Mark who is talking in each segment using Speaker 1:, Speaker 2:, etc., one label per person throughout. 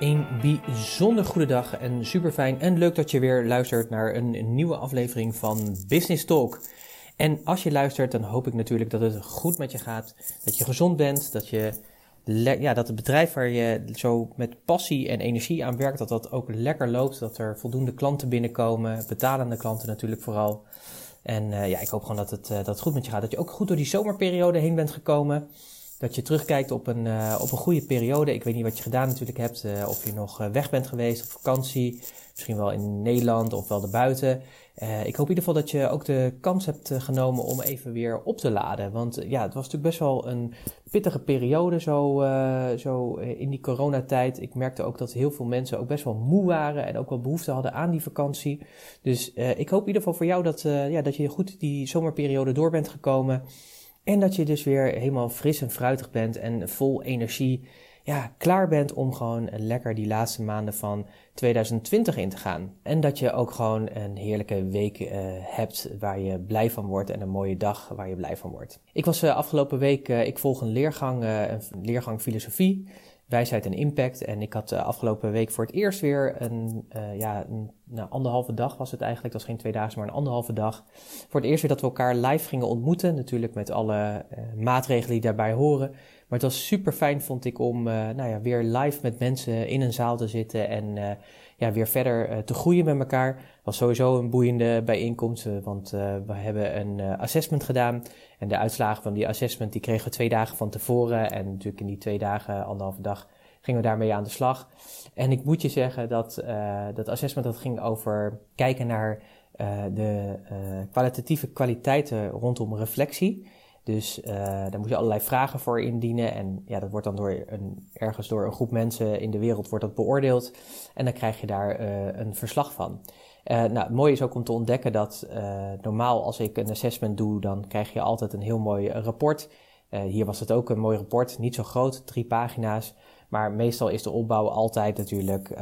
Speaker 1: Een bijzonder goede dag en super fijn en leuk dat je weer luistert naar een nieuwe aflevering van Business Talk. En als je luistert, dan hoop ik natuurlijk dat het goed met je gaat, dat je gezond bent, dat, je ja, dat het bedrijf waar je zo met passie en energie aan werkt, dat dat ook lekker loopt, dat er voldoende klanten binnenkomen, betalende klanten natuurlijk vooral. En uh, ja, ik hoop gewoon dat het, uh, dat het goed met je gaat, dat je ook goed door die zomerperiode heen bent gekomen. Dat je terugkijkt op een, uh, op een goede periode. Ik weet niet wat je gedaan natuurlijk hebt. Uh, of je nog uh, weg bent geweest op vakantie. Misschien wel in Nederland of wel erbuiten. ik hoop in ieder geval dat je ook de kans hebt genomen om even weer op te laden. Want ja, het was natuurlijk best wel een pittige periode zo, zo in die coronatijd. Ik merkte ook dat heel veel mensen ook best wel moe waren. En ook wel behoefte hadden aan die vakantie. Dus ik hoop in ieder geval voor jou dat, ja, dat je goed die zomerperiode door bent gekomen. En dat je dus weer helemaal fris en fruitig bent en vol energie. Ja, klaar bent om gewoon lekker die laatste maanden van 2020 in te gaan. En dat je ook gewoon een heerlijke week uh, hebt waar je blij van wordt en een mooie dag waar je blij van wordt. Ik was uh, afgelopen week, uh, ik volg een leergang, een leergang filosofie wijsheid en impact. En ik had uh, afgelopen week voor het eerst weer een, uh, ja, een nou, anderhalve dag was het eigenlijk. Dat was geen twee dagen, maar een anderhalve dag. Voor het eerst weer dat we elkaar live gingen ontmoeten. Natuurlijk met alle uh, maatregelen die daarbij horen. Maar het was super fijn, vond ik, om nou ja, weer live met mensen in een zaal te zitten. En ja, weer verder te groeien met elkaar. was sowieso een boeiende bijeenkomst. want we hebben een assessment gedaan. En de uitslagen van die assessment die kregen we twee dagen van tevoren. En natuurlijk in die twee dagen, anderhalve dag, gingen we daarmee aan de slag. En ik moet je zeggen dat dat assessment dat ging over kijken naar de kwalitatieve kwaliteiten rondom reflectie. Dus daar moet je allerlei vragen voor indienen. En ja, dat wordt dan door een, ergens door een groep mensen in de wereld wordt dat beoordeeld. En dan krijg je daar een verslag van. Uh, nou, het mooie is ook om te ontdekken dat normaal als ik een assessment doe, dan krijg je altijd een heel mooi rapport. Hier was het ook een mooi rapport, niet zo groot, drie pagina's. Maar meestal is de opbouw altijd natuurlijk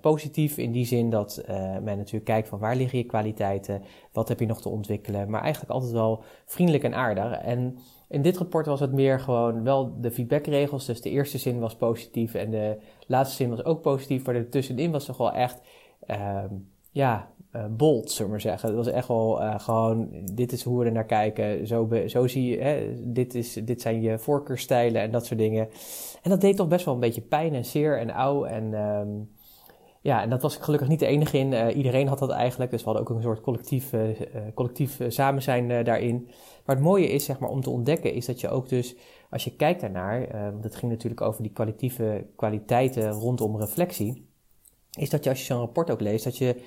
Speaker 1: positief in die zin dat men natuurlijk kijkt van waar liggen je kwaliteiten, wat heb je nog te ontwikkelen. Maar eigenlijk altijd wel vriendelijk en aardig. En in dit rapport was het meer gewoon wel de feedbackregels. Dus de eerste zin was positief en de laatste zin was ook positief. Maar ertussenin was toch wel echt ehm, ja, uh, bold, zullen we maar zeggen. Het was echt wel uh, gewoon, dit is hoe we er naar kijken. Zo, zo zie je, hè, dit, is, dit zijn je voorkeurstijlen en dat soort dingen. En dat deed toch best wel een beetje pijn en zeer en ouw. En um, ja, en dat was ik gelukkig niet de enige in. Uh, iedereen had dat eigenlijk. Dus we hadden ook een soort collectief, collectief samen zijn daarin. Maar het mooie is, zeg maar, om te ontdekken, is dat je ook dus, als je kijkt daarnaar, want het ging natuurlijk over die kwalitatieve kwaliteiten rondom reflectie is dat je als je zo'n rapport ook leest, dat je,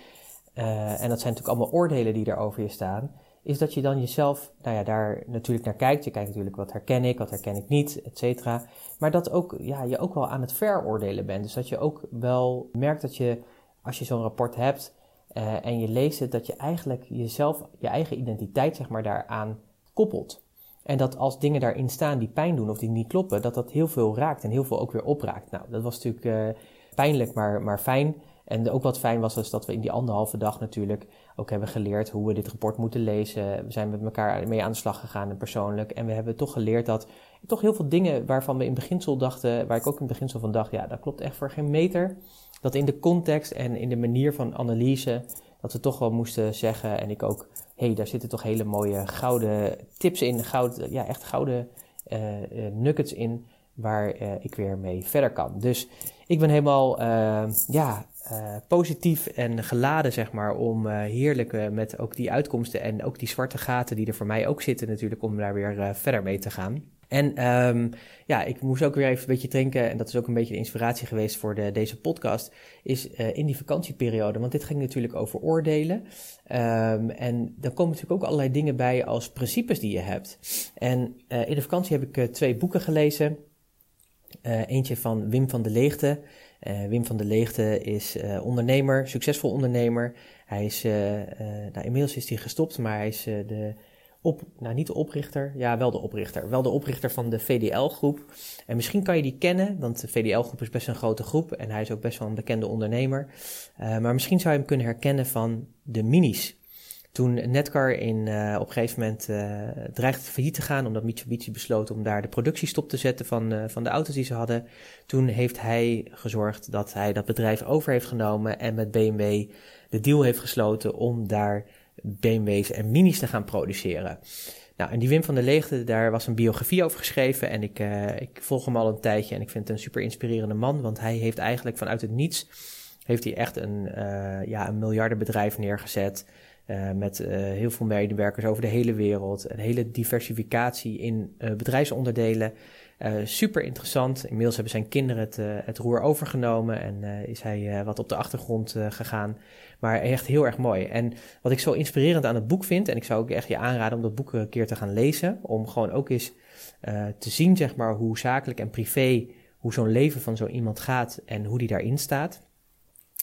Speaker 1: en dat zijn natuurlijk allemaal oordelen die er over je staan, is dat je dan jezelf, nou ja, daar natuurlijk naar kijkt. Je kijkt natuurlijk wat herken ik, wat herken ik niet, et cetera. Maar dat ook, ja, je ook wel aan het veroordelen bent. Dus dat je ook wel merkt dat je, als je zo'n rapport hebt uh, en je leest het, dat je eigenlijk jezelf, je eigen identiteit, zeg maar, daaraan koppelt. En dat als dingen daarin staan die pijn doen of die niet kloppen, dat dat heel veel raakt en heel veel ook weer opraakt. Nou, dat was natuurlijk uh, pijnlijk, maar, maar fijn. En ook wat fijn was, is dat we in die anderhalve dag natuurlijk ook hebben geleerd hoe we dit rapport moeten lezen. We zijn met elkaar mee aan de slag gegaan en persoonlijk. En we hebben toch geleerd dat toch heel veel dingen waarvan we in beginsel dachten, waar ik ook in beginsel van dacht, ja, dat klopt echt voor geen meter. Dat in de context en in de manier van analyse, dat we toch wel moesten zeggen. En ik ook, hé, hey, daar zitten toch hele mooie gouden tips in, goud, ja, echt gouden uh, nuggets in waar ik weer mee verder kan. Dus ik ben helemaal ja, uh, positief en geladen, zeg maar, om uh, heerlijk uh, met ook die uitkomsten en ook die zwarte gaten die er voor mij ook zitten natuurlijk, om daar weer verder mee te gaan. En um, ja, ik moest ook weer even een beetje drinken, en dat is ook een beetje de inspiratie geweest voor de, deze podcast, is in die vakantieperiode, want dit ging natuurlijk over oordelen. Um, en dan komen natuurlijk ook allerlei dingen bij als principes die je hebt. En in de vakantie heb ik twee boeken gelezen. eentje van Wim van de Leegte. Uh, Wim van der Leegte is uh, ondernemer, succesvol ondernemer. Hij is, uh, nou, inmiddels is hij gestopt, maar hij is de op, nou niet de oprichter, ja wel de oprichter, wel de oprichter van de VDL-groep. En misschien kan je die kennen, want de VDL-groep is best een grote groep en hij is ook best wel een bekende ondernemer. maar misschien zou je hem kunnen herkennen van de minis. Toen Netcar in, uh, op een gegeven moment uh, dreigde failliet te gaan, omdat Mitsubishi besloot om daar de productie stop te zetten van, uh, van de auto's die ze hadden, toen heeft hij gezorgd dat hij dat bedrijf over heeft genomen en met BMW de deal heeft gesloten om daar BMW's en minis te gaan produceren. Nou, en die Wim van der Leegte, daar was een biografie over geschreven en ik, ik volg hem al een tijdje en ik vind het een super inspirerende man, want hij heeft eigenlijk vanuit het niets, heeft hij echt een, ja, een miljardenbedrijf neergezet. Uh, met uh, heel veel medewerkers over de hele wereld. Een hele diversificatie in uh, bedrijfsonderdelen. super interessant. Inmiddels hebben zijn kinderen het, het roer overgenomen en is hij wat op de achtergrond gegaan. Maar echt heel erg mooi. En wat ik zo inspirerend aan het boek vind, en ik zou ook echt je aanraden om dat boek een keer te gaan lezen. Om gewoon ook eens te zien, zeg maar, hoe zakelijk en privé, hoe zo'n leven van zo iemand gaat en hoe die daarin staat.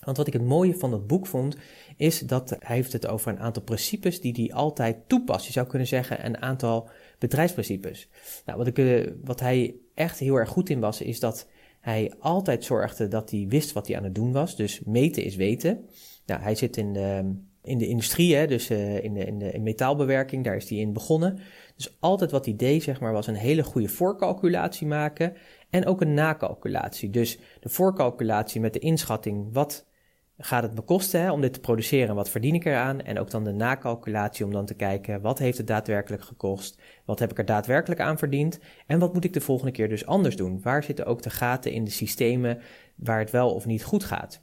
Speaker 1: Want wat ik het mooie van dat boek vond, is dat hij heeft het over een aantal principes die hij altijd toepast. Je zou kunnen zeggen een aantal bedrijfsprincipes. Nou, wat, ik, eh, wat hij echt heel erg goed in was, is dat hij altijd zorgde dat hij wist wat hij aan het doen was. Dus meten is weten. Nou, hij zit in de, in de industrie, hè, dus uh, in, de, in de in metaalbewerking, daar is hij in begonnen. Dus altijd wat hij deed, zeg maar, was een hele goede voorcalculatie maken en ook een nakalculatie. Dus de voorcalculatie met de inschatting, wat gaat het me kosten hè, om dit te produceren? Wat verdien ik eraan? En ook dan de nakalculatie om dan te kijken wat heeft het daadwerkelijk gekost? Wat heb ik er daadwerkelijk aan verdiend? En wat moet ik de volgende keer dus anders doen? Waar zitten ook de gaten in de systemen waar het wel of niet goed gaat?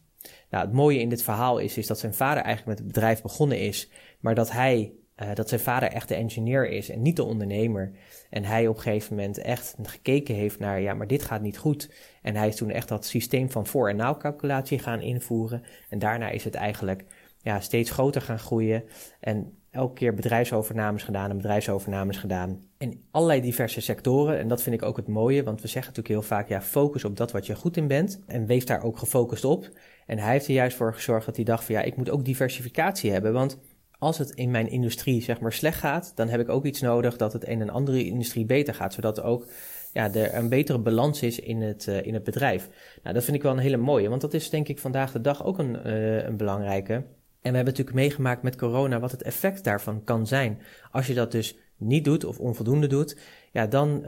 Speaker 1: Nou, het mooie in dit verhaal is, is dat zijn vader eigenlijk met het bedrijf begonnen is, maar dat hij uh, dat zijn vader echt de engineer is en niet de ondernemer. En hij op een gegeven moment echt gekeken heeft naar, ja, maar dit gaat niet goed. En hij is toen echt dat systeem van voor- en na-calculatie gaan invoeren. En daarna is het eigenlijk ja, steeds groter gaan groeien. En elke keer bedrijfsovernames gedaan en bedrijfsovernames gedaan. In allerlei diverse sectoren. En dat vind ik ook het mooie, want we zeggen natuurlijk heel vaak, ja, focus op dat wat je goed in bent. En wees daar ook gefocust op. En hij heeft er juist voor gezorgd dat hij dacht van, ja, ik moet ook diversificatie hebben. Want als het in mijn industrie zeg maar slecht gaat, dan heb ik ook iets nodig dat het in een andere industrie beter gaat, zodat ook ja, er een betere balans is in het, uh, in het bedrijf. Nou, dat vind ik wel een hele mooie, want dat is denk ik vandaag de dag ook een, uh, een belangrijke. En we hebben natuurlijk meegemaakt met corona wat het effect daarvan kan zijn. Als je dat dus niet doet of onvoldoende doet, ja, dan uh,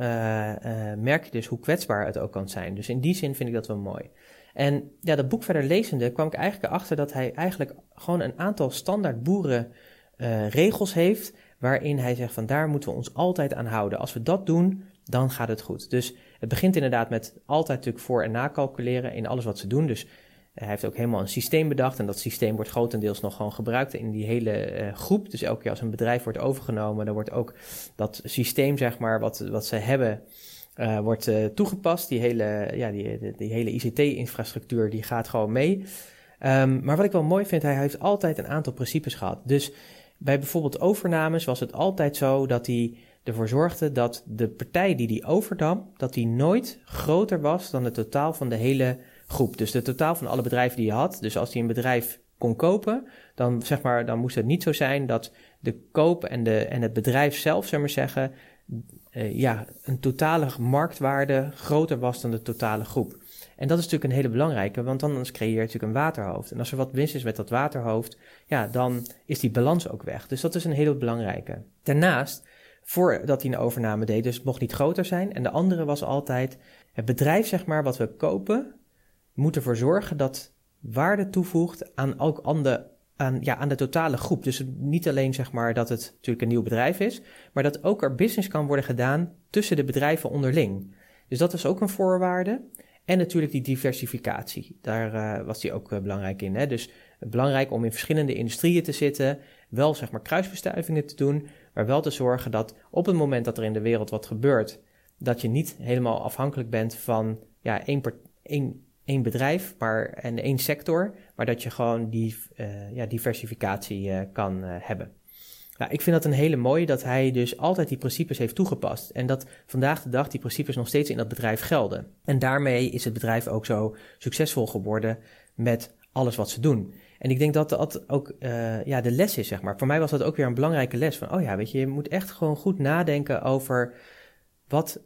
Speaker 1: merk je dus hoe kwetsbaar het ook kan zijn. Dus in die zin vind ik dat wel mooi. En ja, dat boek verder lezende kwam ik eigenlijk achter dat hij eigenlijk gewoon een aantal standaard boerenregels uh, heeft, waarin hij zegt van daar moeten we ons altijd aan houden. Als we dat doen, dan gaat het goed. Dus het begint inderdaad met altijd natuurlijk voor- en nakalculeren in alles wat ze doen. Dus hij heeft ook helemaal een systeem bedacht en dat systeem wordt grotendeels nog gewoon gebruikt in die hele uh, groep. Dus elke keer als een bedrijf wordt overgenomen, dan wordt ook dat systeem, zeg maar, wat, wat ze hebben, uh, wordt uh, toegepast. Die hele, ja, die, die, hele ICT-infrastructuur die gaat gewoon mee. Um, maar wat ik wel mooi vind, hij heeft altijd een aantal principes gehad. Dus bij bijvoorbeeld overnames was het altijd zo dat hij ervoor zorgde dat de partij die die overnam, dat die nooit groter was dan het totaal van de hele groep. Dus de totaal van alle bedrijven die je had. Dus als hij een bedrijf kon kopen, dan, zeg maar, dan moest het niet zo zijn dat de koop en, de, en het bedrijf zelf, zeg maar zeggen, uh, ja, een totale marktwaarde groter was dan de totale groep. En dat is natuurlijk een hele belangrijke, want anders creëer je natuurlijk een waterhoofd. En als er wat winst is met dat waterhoofd, ja, dan is die balans ook weg. Dus dat is een hele belangrijke. Daarnaast, voordat hij een overname deed, dus mocht niet groter zijn. En de andere was altijd, het bedrijf, zeg maar, wat we kopen, moet ervoor zorgen dat waarde toevoegt aan ook andere aan, ja, aan de totale groep. Dus niet alleen zeg maar dat het natuurlijk een nieuw bedrijf is, maar dat ook er business kan worden gedaan tussen de bedrijven onderling. Dus dat is ook een voorwaarde. En natuurlijk die diversificatie. Daar was hij ook belangrijk in. Hè? Dus belangrijk om in verschillende industrieën te zitten, wel zeg maar kruisbestuivingen te doen, maar wel te zorgen dat op het moment dat er in de wereld wat gebeurt, dat je niet helemaal afhankelijk bent van ja, één, één, één bedrijf maar, en één sector, maar dat je gewoon die uh, ja, diversificatie uh, kan uh, hebben. Nou, ik vind dat een hele mooie dat hij dus altijd die principes heeft toegepast. En dat vandaag de dag die principes nog steeds in dat bedrijf gelden. En daarmee is het bedrijf ook zo succesvol geworden met alles wat ze doen. En ik denk dat dat ook ja, de les is, zeg maar. Voor mij was dat ook weer een belangrijke les. Van, oh ja, weet je, je moet echt gewoon goed nadenken over wat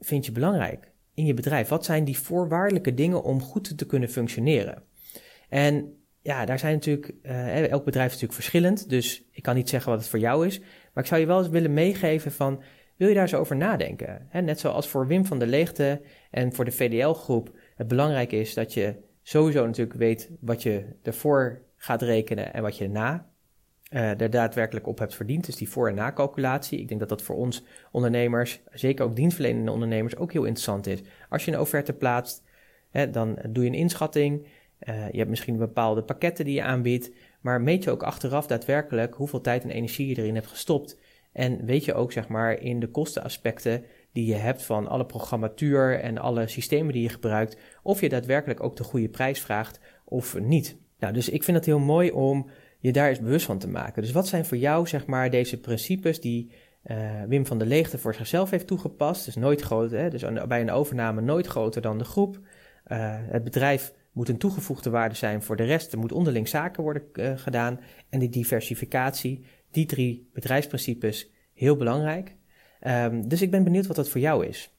Speaker 1: vind je belangrijk in je bedrijf? Wat zijn die voorwaardelijke dingen om goed te kunnen functioneren? En ja, daar zijn natuurlijk, uh, elk bedrijf is natuurlijk verschillend, dus ik kan niet zeggen wat het voor jou is. Maar ik zou je wel eens willen meegeven van, wil je daar zo over nadenken? Hè, net zoals voor Wim van der Leegte en voor de VDL-groep het belangrijk is dat je sowieso natuurlijk weet wat je ervoor gaat rekenen en wat je na uh, er daadwerkelijk op hebt verdiend. Dus die voor- en na-calculatie. Ik denk dat dat voor ons ondernemers, zeker ook dienstverlenende ondernemers, ook heel interessant is. Als je een offerte plaatst, hè, dan doe je een inschatting. Uh, je hebt misschien bepaalde pakketten die je aanbiedt. Maar meet je ook achteraf daadwerkelijk hoeveel tijd en energie je erin hebt gestopt. En weet je ook, zeg maar, in de kostenaspecten die je hebt van alle programmatuur en alle systemen die je gebruikt, of je daadwerkelijk ook de goede prijs vraagt of niet. Nou, dus ik vind het heel mooi om je daar eens bewust van te maken. Dus wat zijn voor jou, zeg maar, deze principes die uh, Wim van der Leegte voor zichzelf heeft toegepast? Dus nooit groter, hè? dus bij een overname nooit groter dan de groep. Uh, het bedrijf moet een toegevoegde waarde zijn voor de rest. Er moet onderling zaken worden uh, gedaan. En die diversificatie, die drie bedrijfsprincipes, heel belangrijk. Um, dus ik ben benieuwd wat dat voor jou is.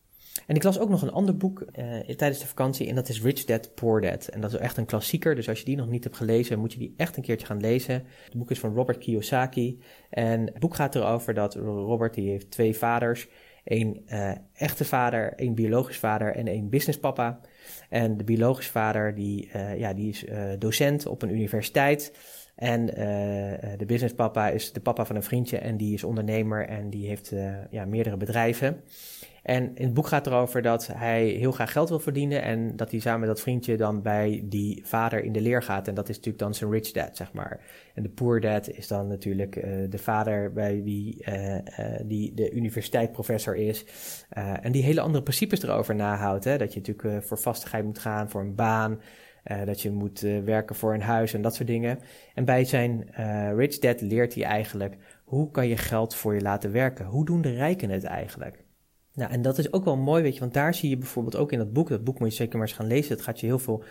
Speaker 1: En ik las ook nog een ander boek uh, tijdens de vakantie en dat is Rich Dad Poor Dad. En dat is echt een klassieker, dus als je die nog niet hebt gelezen, moet je die echt een keertje gaan lezen. Het boek is van Robert Kiyosaki en het boek gaat erover dat Robert die heeft twee vaders. Een uh, echte vader, een biologisch vader en een businesspapa. En de biologische vader die, uh, ja, die is docent op een universiteit. En de businesspapa is de papa van een vriendje en die is ondernemer en die heeft ja, meerdere bedrijven. En in het boek gaat erover dat hij heel graag geld wil verdienen en dat hij samen met dat vriendje dan bij die vader in de leer gaat. En dat is natuurlijk dan zijn rich dad, zeg maar. En de poor dad is dan natuurlijk de vader bij wie die de universiteitsprofessor is. en die hele andere principes erover nahoudt. Hè? Dat je natuurlijk voor vastigheid moet gaan, voor een baan. dat je moet werken voor een huis en dat soort dingen. En bij zijn rich dad leert hij eigenlijk hoe kan je geld voor je laten werken? Hoe doen de rijken het eigenlijk? Nou, en dat is ook wel mooi, weet je, want daar zie je bijvoorbeeld ook in dat boek, dat boek moet je zeker maar eens gaan lezen, dat gaat je heel veel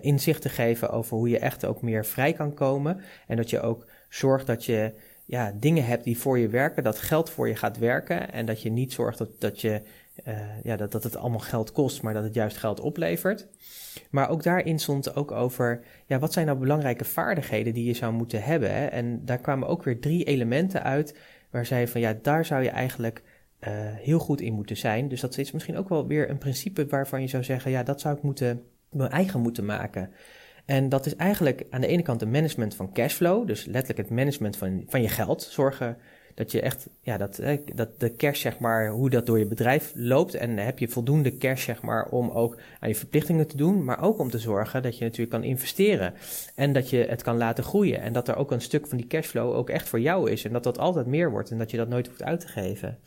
Speaker 1: inzichten geven over hoe je echt ook meer vrij kan komen. En dat je ook zorgt dat je ja, dingen hebt die voor je werken, dat geld voor je gaat werken en dat je niet zorgt dat, dat, je, uh, ja, dat, dat het allemaal geld kost, maar dat het juist geld oplevert. Maar ook daarin stond ook over, ja, wat zijn nou belangrijke vaardigheden die je zou moeten hebben? Hè? En daar kwamen ook weer drie elementen uit waar zij van, ja, daar zou je eigenlijk uh, heel goed in moeten zijn. Dus dat is misschien ook wel weer een principe waarvan je zou zeggen: ja, dat zou ik moeten, mijn eigen moeten maken. En dat is eigenlijk aan de ene kant het management van cashflow, dus letterlijk het management van, van je geld. Zorgen dat je echt, ja, dat, dat de cash, zeg maar, hoe dat door je bedrijf loopt. En heb je voldoende cash, zeg maar, om ook aan je verplichtingen te doen. Maar ook om te zorgen dat je natuurlijk kan investeren. En dat je het kan laten groeien. En dat er ook een stuk van die cashflow ook echt voor jou is. En dat dat altijd meer wordt en dat je dat nooit hoeft uit te geven.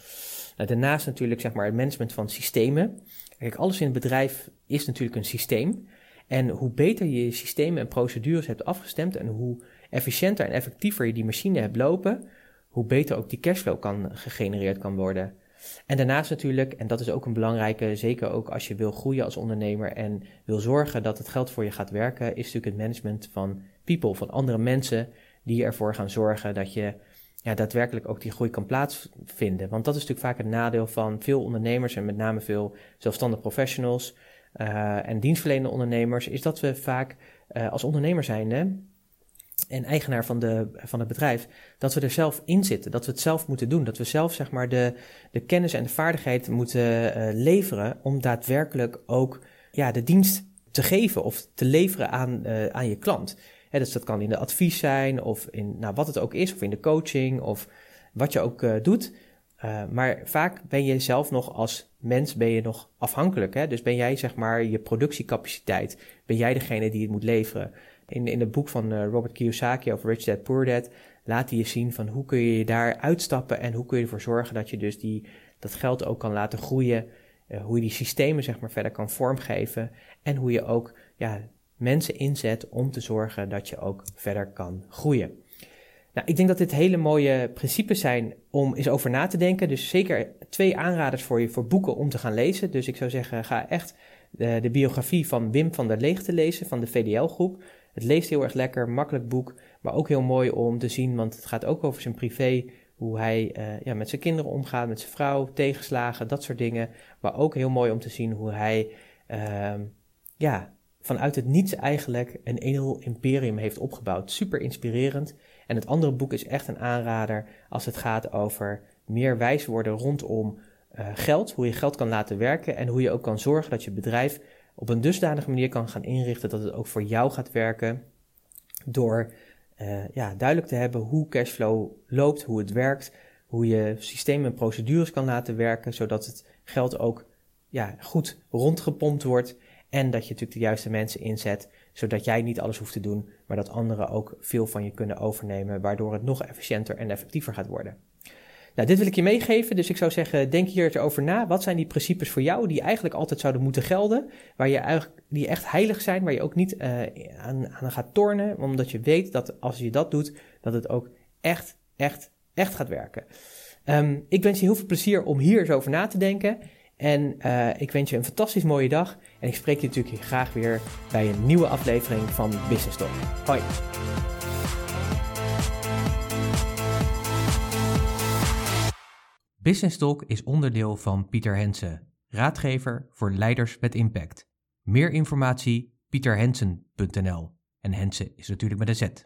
Speaker 1: Nou, daarnaast natuurlijk zeg maar, het management van systemen. Kijk, alles in het bedrijf is natuurlijk een systeem. En hoe beter je je systemen en procedures hebt afgestemd en hoe efficiënter en effectiever je die machine hebt lopen, hoe beter ook die cashflow kan gegenereerd kan worden. En daarnaast natuurlijk, en dat is ook een belangrijke, zeker ook als je wil groeien als ondernemer en wil zorgen dat het geld voor je gaat werken, is natuurlijk het management van people, van andere mensen die ervoor gaan zorgen dat je ja, daadwerkelijk ook die groei kan plaatsvinden. Want dat is natuurlijk vaak het nadeel van veel ondernemers en met name veel zelfstandig professionals uh, en dienstverlenende ondernemers, is dat we vaak uh, als ondernemer zijnde en eigenaar van, de, van het bedrijf, dat we er zelf in zitten, dat we het zelf moeten doen, dat we zelf zeg maar de, de kennis en de vaardigheid moeten uh, leveren om daadwerkelijk ook ja, de dienst te geven of te leveren aan, aan je klant dus dat kan in de advies zijn of in nou, wat het ook is, of in de coaching of wat je ook uh, doet. Maar vaak ben je zelf nog als mens ben je nog afhankelijk. Hè? Dus ben jij zeg maar je productiecapaciteit, ben jij degene die het moet leveren. In, in het boek van uh, Robert Kiyosaki over Rich Dad Poor Dad laat hij je zien van hoe kun je daar uitstappen en hoe kun je ervoor zorgen dat je dus die, dat geld ook kan laten groeien. Uh, hoe je die systemen zeg maar verder kan vormgeven en hoe je ook ja, mensen inzet om te zorgen dat je ook verder kan groeien. Nou, ik denk dat dit hele mooie principes zijn om eens over na te denken. Dus zeker twee aanraders voor je voor boeken om te gaan lezen. Dus ik zou zeggen, ga echt de, de biografie van Wim van der Leeg te lezen van de VDL-groep. Het leest heel erg lekker, makkelijk boek, maar ook heel mooi om te zien, want het gaat ook over zijn privé, hoe hij uh, ja, met zijn kinderen omgaat, met zijn vrouw, tegenslagen, dat soort dingen. Maar ook heel mooi om te zien hoe hij uh, ja, vanuit het niets eigenlijk een heel imperium heeft opgebouwd. Super inspirerend. En het andere boek is echt een aanrader als het gaat over meer wijs worden rondom uh, geld, hoe je geld kan laten werken en hoe je ook kan zorgen dat je bedrijf op een dusdanige manier kan gaan inrichten dat het ook voor jou gaat werken door uh, ja, duidelijk te hebben hoe cashflow loopt, hoe het werkt, hoe je systemen en procedures kan laten werken, zodat het geld ook ja, goed rondgepompt wordt en dat je natuurlijk de juiste mensen inzet, zodat jij niet alles hoeft te doen, maar dat anderen ook veel van je kunnen overnemen, waardoor het nog efficiënter en effectiever gaat worden. Nou, dit wil ik je meegeven, dus ik zou zeggen, denk hier over na. Wat zijn die principes voor jou die eigenlijk altijd zouden moeten gelden, waar je eigenlijk, die echt heilig zijn, waar je ook niet uh, aan, aan gaat tornen, omdat je weet dat als je dat doet, dat het ook echt, echt, echt gaat werken. Um, ik wens je heel veel plezier om hier eens over na te denken. En uh, ik wens je een fantastisch mooie dag. En ik spreek je natuurlijk graag weer bij een nieuwe aflevering van Business Talk. Hoi.
Speaker 2: Business Talk is onderdeel van Pieter Hensen, raadgever voor leiders met impact. Meer informatie pieterhensen.nl en Hensen is natuurlijk met een Z.